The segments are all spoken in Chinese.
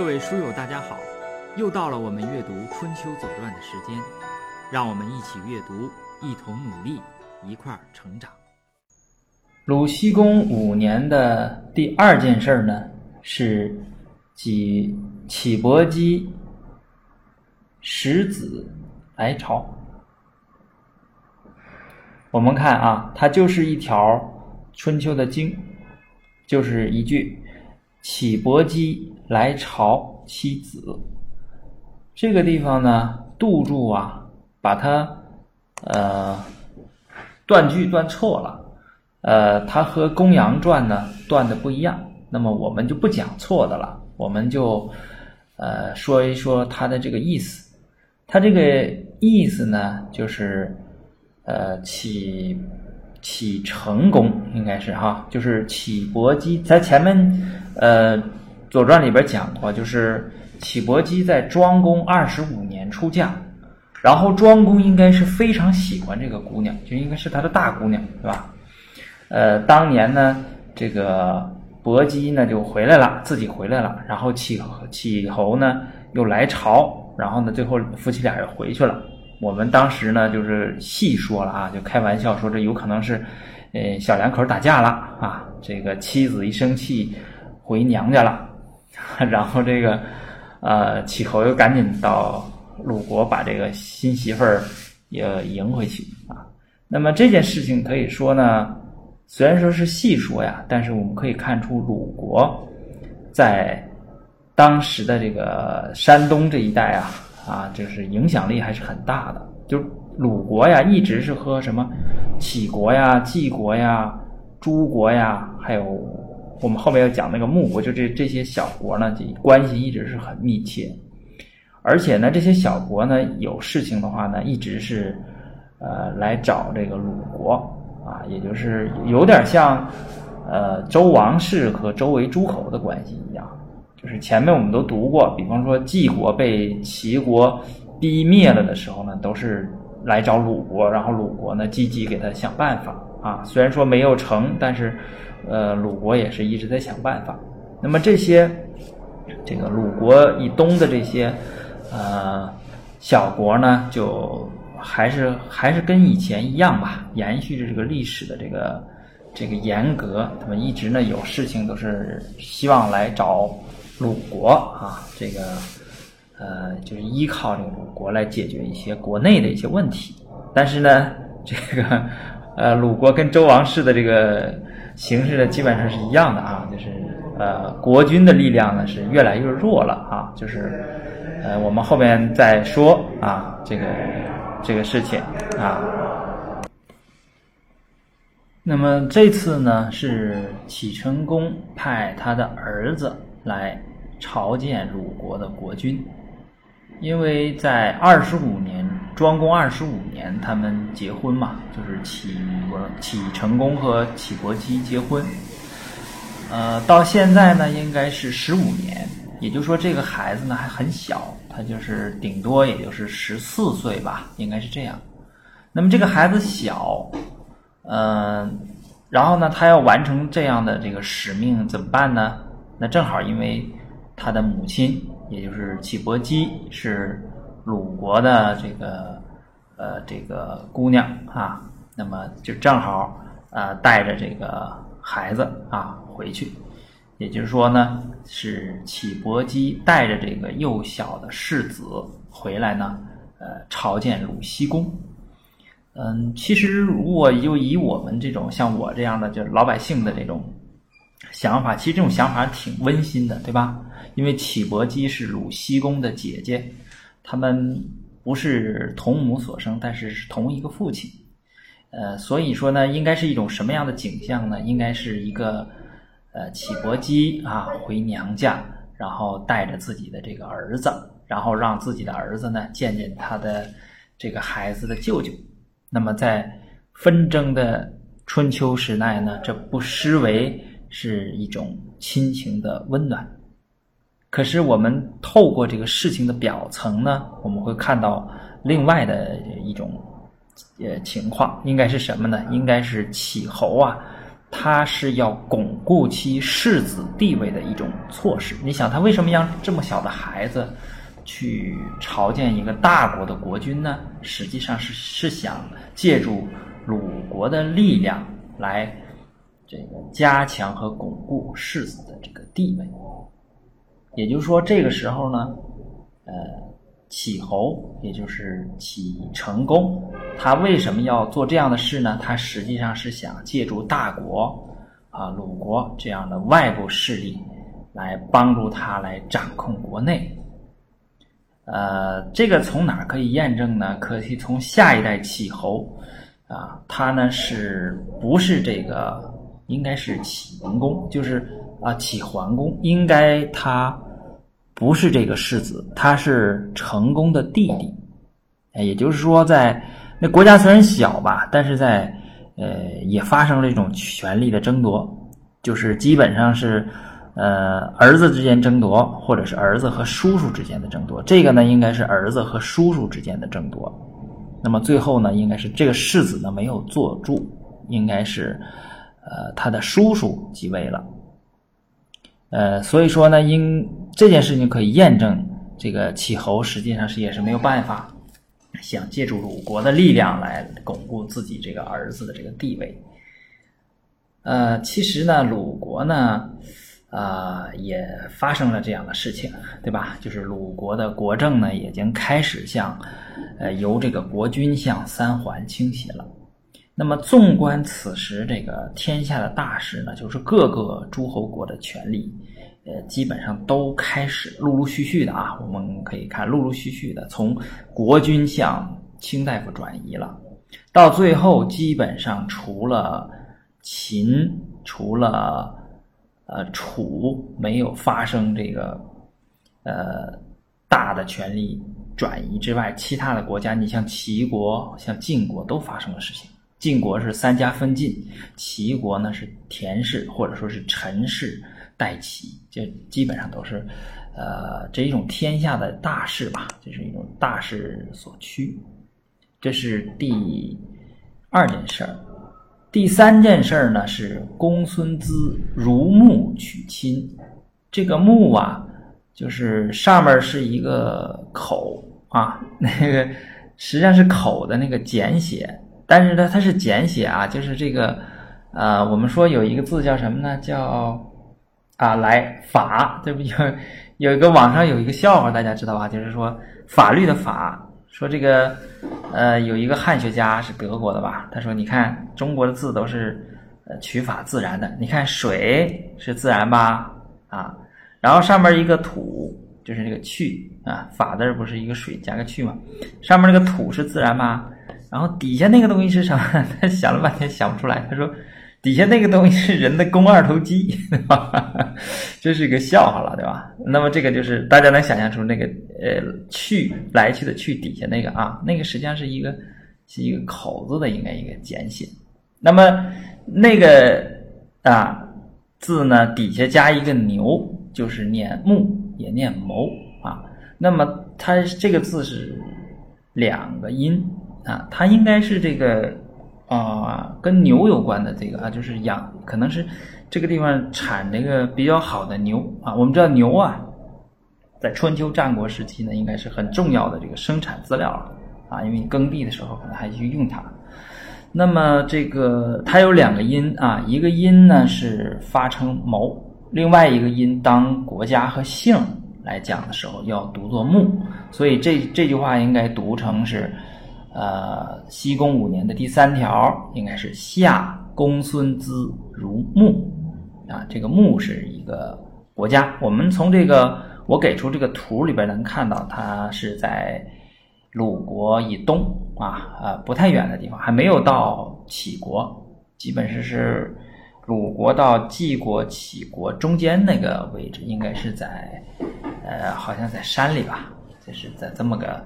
各位书友，大家好！又到了我们阅读《春秋左传》的时间，让我们一起阅读，一同努力，一块儿成长。鲁僖公五年的第二件事呢，是即启伯姬使子来朝。我们看啊，它就是一条春秋的经，就是一句。启伯姬来朝妻子，这个地方呢，杜注啊，把它呃断句断错了，呃，它和《公羊传》呢断的不一样。那么我们就不讲错的了，我们就呃说一说它的这个意思。它这个意思呢，就是呃启。启成公应该是哈，就是启伯姬在前面，呃，《左传》里边讲过，就是启伯姬在庄公二十五年出嫁，然后庄公应该是非常喜欢这个姑娘，就应该是他的大姑娘，对吧？呃，当年呢，这个伯姬呢就回来了，自己回来了，然后启启侯呢又来朝，然后呢最后夫妻俩又回去了。我们当时呢，就是细说了啊，就开玩笑说这有可能是，呃，小两口打架了啊，这个妻子一生气回娘家了，然后这个呃，启侯又赶紧到鲁国把这个新媳妇儿也迎回去啊。那么这件事情可以说呢，虽然说是细说呀，但是我们可以看出鲁国在当时的这个山东这一带啊。啊，就是影响力还是很大的。就鲁国呀，一直是和什么杞国呀、晋国呀、诸国呀，还有我们后面要讲那个穆国，就这这些小国呢，关系一直是很密切。而且呢，这些小国呢，有事情的话呢，一直是呃来找这个鲁国啊，也就是有点像呃周王室和周围诸侯的关系一样。就是前面我们都读过，比方说晋国被齐国逼灭了的时候呢，都是来找鲁国，然后鲁国呢积极给他想办法啊。虽然说没有成，但是呃，鲁国也是一直在想办法。那么这些这个鲁国以东的这些呃小国呢，就还是还是跟以前一样吧，延续着这个历史的这个这个严格，他们一直呢有事情都是希望来找。鲁国啊，这个呃，就是依靠这个鲁国来解决一些国内的一些问题。但是呢，这个呃，鲁国跟周王室的这个形式呢，基本上是一样的啊，就是呃，国君的力量呢是越来越弱了啊。就是呃，我们后面再说啊，这个这个事情啊。那么这次呢，是启成公派他的儿子来。朝见鲁国的国君，因为在二十五年，庄公二十五年，他们结婚嘛，就是启文启成公和启伯姬结婚。呃，到现在呢，应该是十五年，也就是说，这个孩子呢还很小，他就是顶多也就是十四岁吧，应该是这样。那么这个孩子小，嗯，然后呢，他要完成这样的这个使命，怎么办呢？那正好因为。他的母亲，也就是启伯姬，是鲁国的这个呃这个姑娘啊，那么就正好呃带着这个孩子啊回去，也就是说呢，是启伯姬带着这个幼小的世子回来呢，呃朝见鲁僖公。嗯，其实如果就以我们这种像我这样的就老百姓的这种想法，其实这种想法挺温馨的，对吧？因为启伯姬是鲁僖公的姐姐，他们不是同母所生，但是是同一个父亲，呃，所以说呢，应该是一种什么样的景象呢？应该是一个呃启伯姬啊回娘家，然后带着自己的这个儿子，然后让自己的儿子呢见见他的这个孩子的舅舅。那么在纷争的春秋时代呢，这不失为是一种亲情的温暖。可是我们透过这个事情的表层呢，我们会看到另外的一种呃情况，应该是什么呢？应该是启侯啊，他是要巩固其世子地位的一种措施。你想，他为什么让这么小的孩子去朝见一个大国的国君呢？实际上是是想借助鲁国的力量来这个加强和巩固世子的这个地位。也就是说，这个时候呢，呃，启侯也就是启成公，他为什么要做这样的事呢？他实际上是想借助大国啊鲁国这样的外部势力，来帮助他来掌控国内。呃，这个从哪可以验证呢？可以从下一代启侯啊，他呢是不是这个？应该是启文公，就是啊启桓公，应该他不是这个世子，他是成公的弟弟。哎，也就是说，在那国家虽然小吧，但是在呃也发生了一种权力的争夺，就是基本上是呃儿子之间争夺，或者是儿子和叔叔之间的争夺。这个呢，应该是儿子和叔叔之间的争夺。那么最后呢，应该是这个世子呢没有做住，应该是。呃，他的叔叔继位了，呃，所以说呢，因这件事情可以验证，这个启侯实际上是也是没有办法，想借助鲁国的力量来巩固自己这个儿子的这个地位。呃，其实呢，鲁国呢，啊，也发生了这样的事情，对吧？就是鲁国的国政呢，已经开始向，呃，由这个国君向三桓倾斜了。那么，纵观此时这个天下的大事呢，就是各个诸侯国的权力，呃，基本上都开始陆陆续续的啊，我们可以看陆陆续续的从国君向卿大夫转移了，到最后基本上除了秦、除了呃楚没有发生这个呃大的权力转移之外，其他的国家，你像齐国、像晋国都发生了事情。晋国是三家分晋，齐国呢是田氏或者说是陈氏代齐，这基本上都是，呃，这一种天下的大事吧，这是一种大势所趋。这是第二件事儿，第三件事儿呢是公孙资如木娶亲。这个木啊，就是上面是一个口啊，那个实际上是口的那个简写。但是呢，它是简写啊，就是这个，呃，我们说有一个字叫什么呢？叫啊，来法，对不？有有一个网上有一个笑话，大家知道吧？就是说法律的法，说这个，呃，有一个汉学家是德国的吧？他说，你看中国的字都是取法自然的，你看水是自然吧？啊，然后上面一个土就是那个去啊，法字不是一个水加个去吗？上面那个土是自然吗？然后底下那个东西是什么？他想了半天想不出来。他说：“底下那个东西是人的肱二头肌，对吧？这是一个笑话了，对吧？那么这个就是大家能想象出那个呃去来去的去底下那个啊，那个实际上是一个是一个口字的应该一个简写。那么那个啊字呢底下加一个牛，就是念木也念谋啊。那么它这个字是两个音。”啊，它应该是这个啊，跟牛有关的这个啊，就是养，可能是这个地方产那个比较好的牛啊。我们知道牛啊，在春秋战国时期呢，应该是很重要的这个生产资料啊，因为耕地的时候可能还去用它。那么这个它有两个音啊，一个音呢是发成谋，另外一个音当国家和姓来讲的时候要读作木，所以这这句话应该读成是。呃，西宫五年的第三条应该是夏公孙资如木啊，这个木是一个国家。我们从这个我给出这个图里边能看到，它是在鲁国以东啊，呃，不太远的地方，还没有到齐国，基本上是鲁国到晋国、齐国中间那个位置，应该是在呃，好像在山里吧，就是在这么个。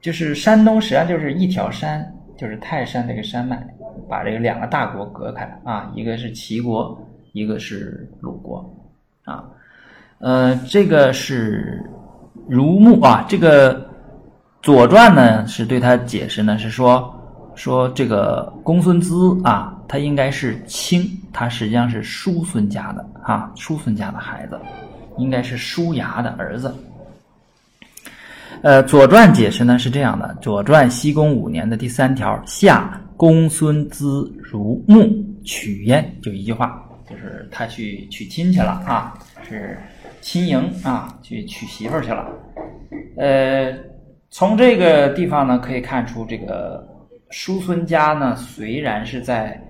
就是山东，实际上就是一条山，就是泰山这个山脉，把这个两个大国隔开啊，一个是齐国，一个是鲁国，啊，呃，这个是如木啊，这个《左传》呢是对他解释呢，是说说这个公孙资啊，他应该是卿，他实际上是叔孙家的啊，叔孙家的孩子，应该是叔牙的儿子。呃，《左传》解释呢是这样的，《左传》西宫五年的第三条，夏公孙资如木娶焉，就一句话，就是他去娶亲去了啊，是亲迎啊，去娶媳妇去了。呃，从这个地方呢可以看出，这个叔孙家呢虽然是在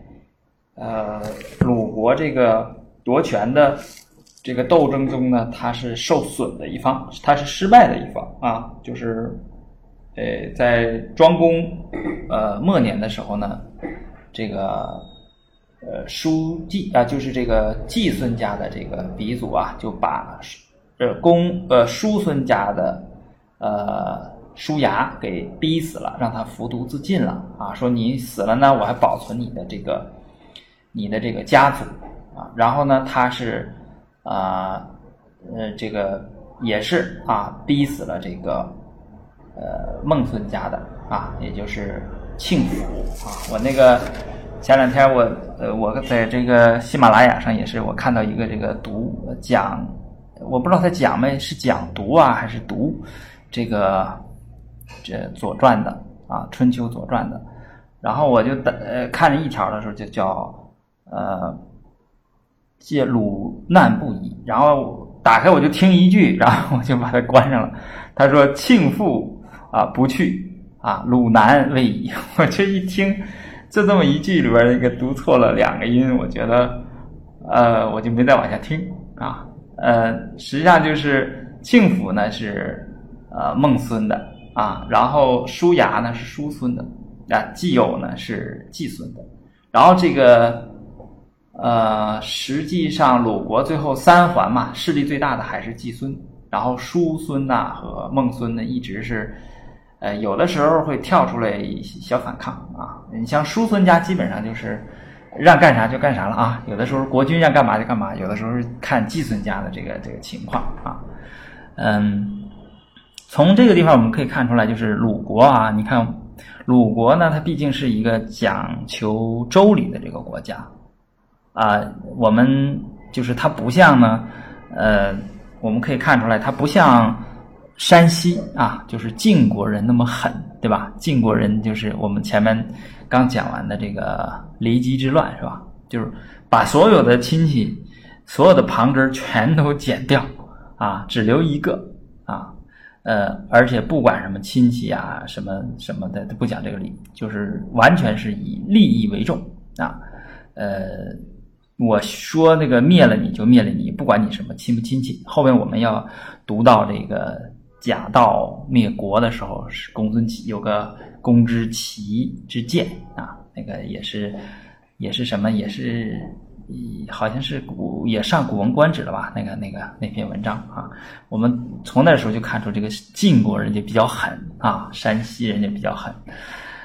呃鲁国这个夺权的。这个斗争中呢，他是受损的一方，他是失败的一方啊。就是，呃，在庄公呃末年的时候呢，这个呃叔季啊，就是这个季孙家的这个鼻祖啊，就把呃公呃叔孙家的呃叔牙给逼死了，让他服毒自尽了啊。说你死了呢，我还保存你的这个你的这个家族啊。然后呢，他是。啊，呃，这个也是啊，逼死了这个呃孟孙家的啊，也就是庆府啊。我那个前两天我呃我在这个喜马拉雅上也是我看到一个这个读讲，我不知道他讲没是讲读啊还是读这个这《左传》的啊，《春秋左传》的。然后我就呃看着一条的时候就叫呃。借鲁难不已，然后打开我就听一句，然后我就把它关上了。他说：“庆父啊，不去啊，鲁难未已。”我这一听，就这么一句里边那个读错了两个音，我觉得呃，我就没再往下听啊。呃，实际上就是庆父呢是呃孟孙的啊，然后叔牙呢是叔孙的啊，季友呢是季孙的，然后这个。呃，实际上鲁国最后三环嘛，势力最大的还是季孙，然后叔孙呐和孟孙呢，一直是，呃，有的时候会跳出来小反抗啊。你像叔孙家，基本上就是让干啥就干啥了啊。有的时候国君让干嘛就干嘛，有的时候是看季孙家的这个这个情况啊。嗯，从这个地方我们可以看出来，就是鲁国啊，你看鲁国呢，它毕竟是一个讲求周礼的这个国家。啊，我们就是它不像呢，呃，我们可以看出来，它不像山西啊，就是晋国人那么狠，对吧？晋国人就是我们前面刚讲完的这个骊姬之乱，是吧？就是把所有的亲戚、所有的旁支全都剪掉啊，只留一个啊，呃，而且不管什么亲戚啊、什么什么的，都不讲这个理，就是完全是以利益为重啊，呃。我说那个灭了你就灭了你，不管你什么亲不亲戚。后面我们要读到这个贾道灭国的时候，是公孙起有个公之奇之剑啊，那个也是也是什么，也是好像是古也上《古文观止》了吧？那个那个那篇文章啊，我们从那时候就看出这个晋国人就比较狠啊，山西人就比较狠，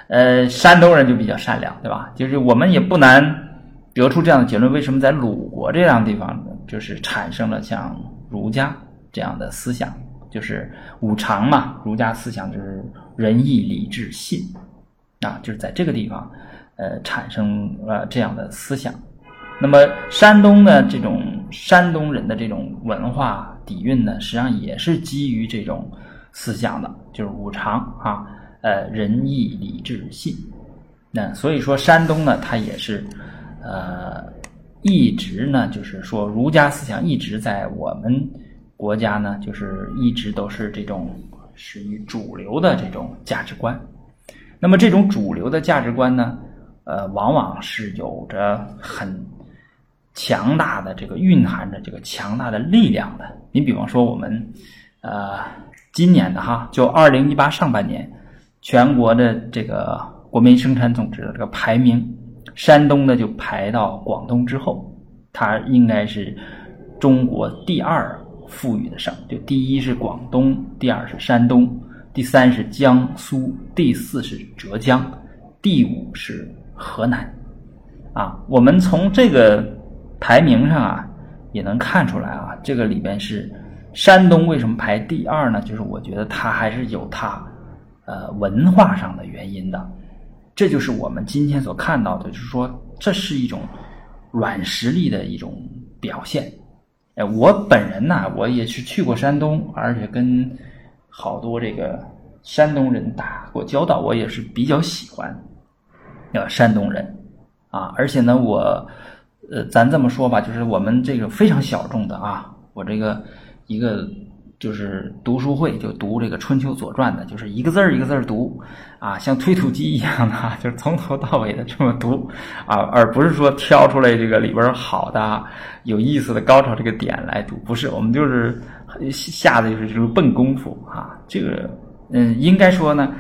呃，山东人就比较善良，对吧？就是我们也不难。得出这样的结论：为什么在鲁国这样的地方，就是产生了像儒家这样的思想，就是五常嘛？儒家思想就是仁义礼智信，啊，就是在这个地方，呃，产生了这样的思想。那么山东呢，这种山东人的这种文化底蕴呢，实际上也是基于这种思想的，就是五常啊，呃，仁义礼智信。那所以说，山东呢，它也是。呃，一直呢，就是说儒家思想一直在我们国家呢，就是一直都是这种属于主流的这种价值观。那么这种主流的价值观呢，呃，往往是有着很强大的这个蕴含着这个强大的力量的。你比方说我们呃今年的哈，就二零一八上半年全国的这个国民生产总值的这个排名。山东呢就排到广东之后，它应该是中国第二富裕的省，就第一是广东，第二是山东，第三是江苏，第四是浙江，第五是河南。啊，我们从这个排名上啊也能看出来啊，这个里边是山东为什么排第二呢？就是我觉得它还是有它呃文化上的原因的。这就是我们今天所看到的，就是说这是一种软实力的一种表现。哎，我本人呢，我也是去过山东，而且跟好多这个山东人打过交道，我也是比较喜欢呃山东人啊。而且呢，我呃，咱这么说吧，就是我们这个非常小众的啊，我这个一个。就是读书会，就读这个《春秋左传》的，就是一个字儿一个字儿读，啊，像推土机一样的，就是从头到尾的这么读，啊，而不是说挑出来这个里边好的、有意思的高潮这个点来读，不是，我们就是下的就是这种笨功夫啊。这个，嗯，应该说呢，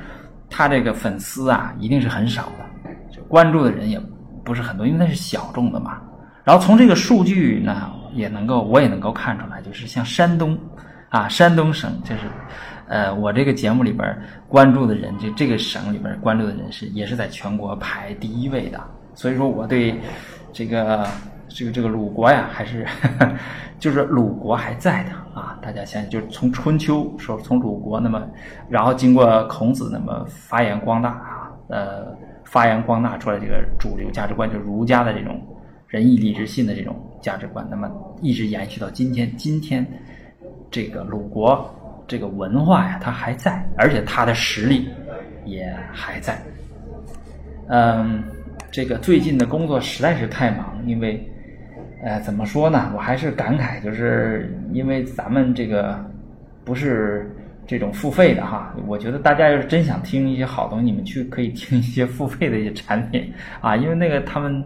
他这个粉丝啊，一定是很少的，就关注的人也不是很多，因为那是小众的嘛。然后从这个数据呢，也能够，我也能够看出来，就是像山东。啊，山东省就是，呃，我这个节目里边关注的人，就这个省里边关注的人是也是在全国排第一位的。所以说，我对这个这个这个鲁国呀，还是 就是鲁国还在的啊。大家想，就从春秋说从鲁国，那么然后经过孔子那么发扬光大啊，呃，发扬光大出来这个主流价值观，就是儒家的这种仁义礼智信的这种价值观，那么一直延续到今天，今天。这个鲁国这个文化呀，它还在，而且它的实力也还在。嗯，这个最近的工作实在是太忙，因为，呃，怎么说呢？我还是感慨，就是因为咱们这个不是这种付费的哈。我觉得大家要是真想听一些好东西，你们去可以听一些付费的一些产品啊，因为那个他们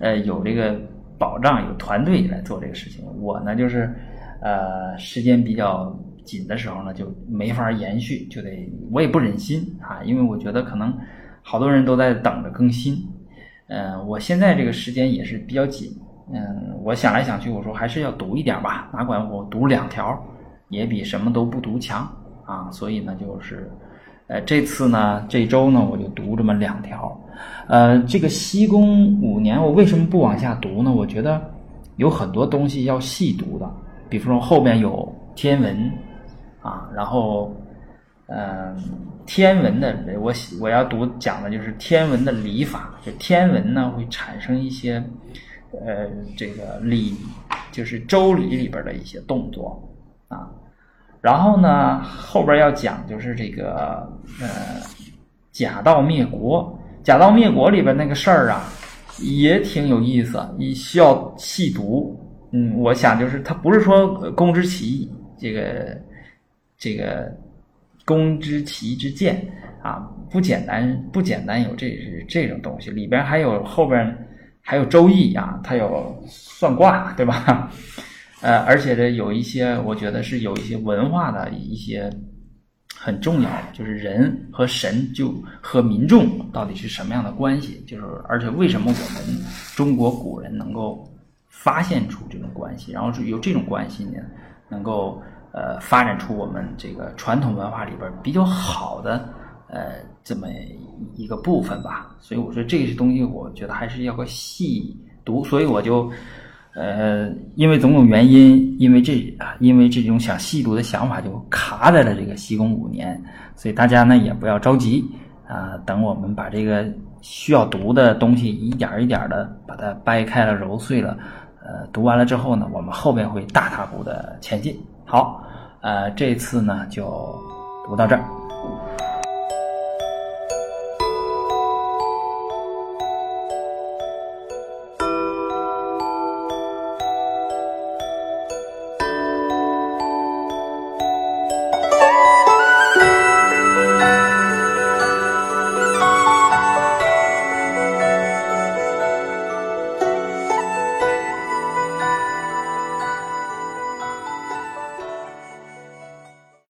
呃有这个保障，有团队来做这个事情。我呢就是。呃，时间比较紧的时候呢，就没法延续，就得我也不忍心啊，因为我觉得可能好多人都在等着更新。嗯，我现在这个时间也是比较紧。嗯，我想来想去，我说还是要读一点吧，哪管我读两条，也比什么都不读强啊。所以呢，就是呃，这次呢，这周呢，我就读这么两条。呃，这个西宫五年，我为什么不往下读呢？我觉得有很多东西要细读的。比方说后面有天文，啊，然后，嗯，天文的我我要读讲的就是天文的礼法，就天文呢会产生一些，呃，这个礼，就是周礼里边的一些动作，啊，然后呢后边要讲就是这个呃，假道灭国，假道灭国里边那个事儿啊，也挺有意思，你需要细读。嗯，我想就是他不是说公之奇这个这个公之奇之见啊，不简单不简单有这这种东西，里边还有后边还有周易啊，它有算卦对吧？呃，而且呢有一些我觉得是有一些文化的一些很重要，就是人和神就和民众到底是什么样的关系，就是而且为什么我们中国古人能够。发现出这种关系，然后是由这种关系呢，能够呃发展出我们这个传统文化里边比较好的呃这么一个部分吧。所以我说这些东西，我觉得还是要个细读。所以我就呃因为种种原因，因为这啊因为这种想细读的想法，就卡在了这个西宫五年。所以大家呢也不要着急啊，等我们把这个需要读的东西一点一点的把它掰开了揉碎了。呃，读完了之后呢，我们后面会大踏步的前进。好，呃，这次呢就读到这儿。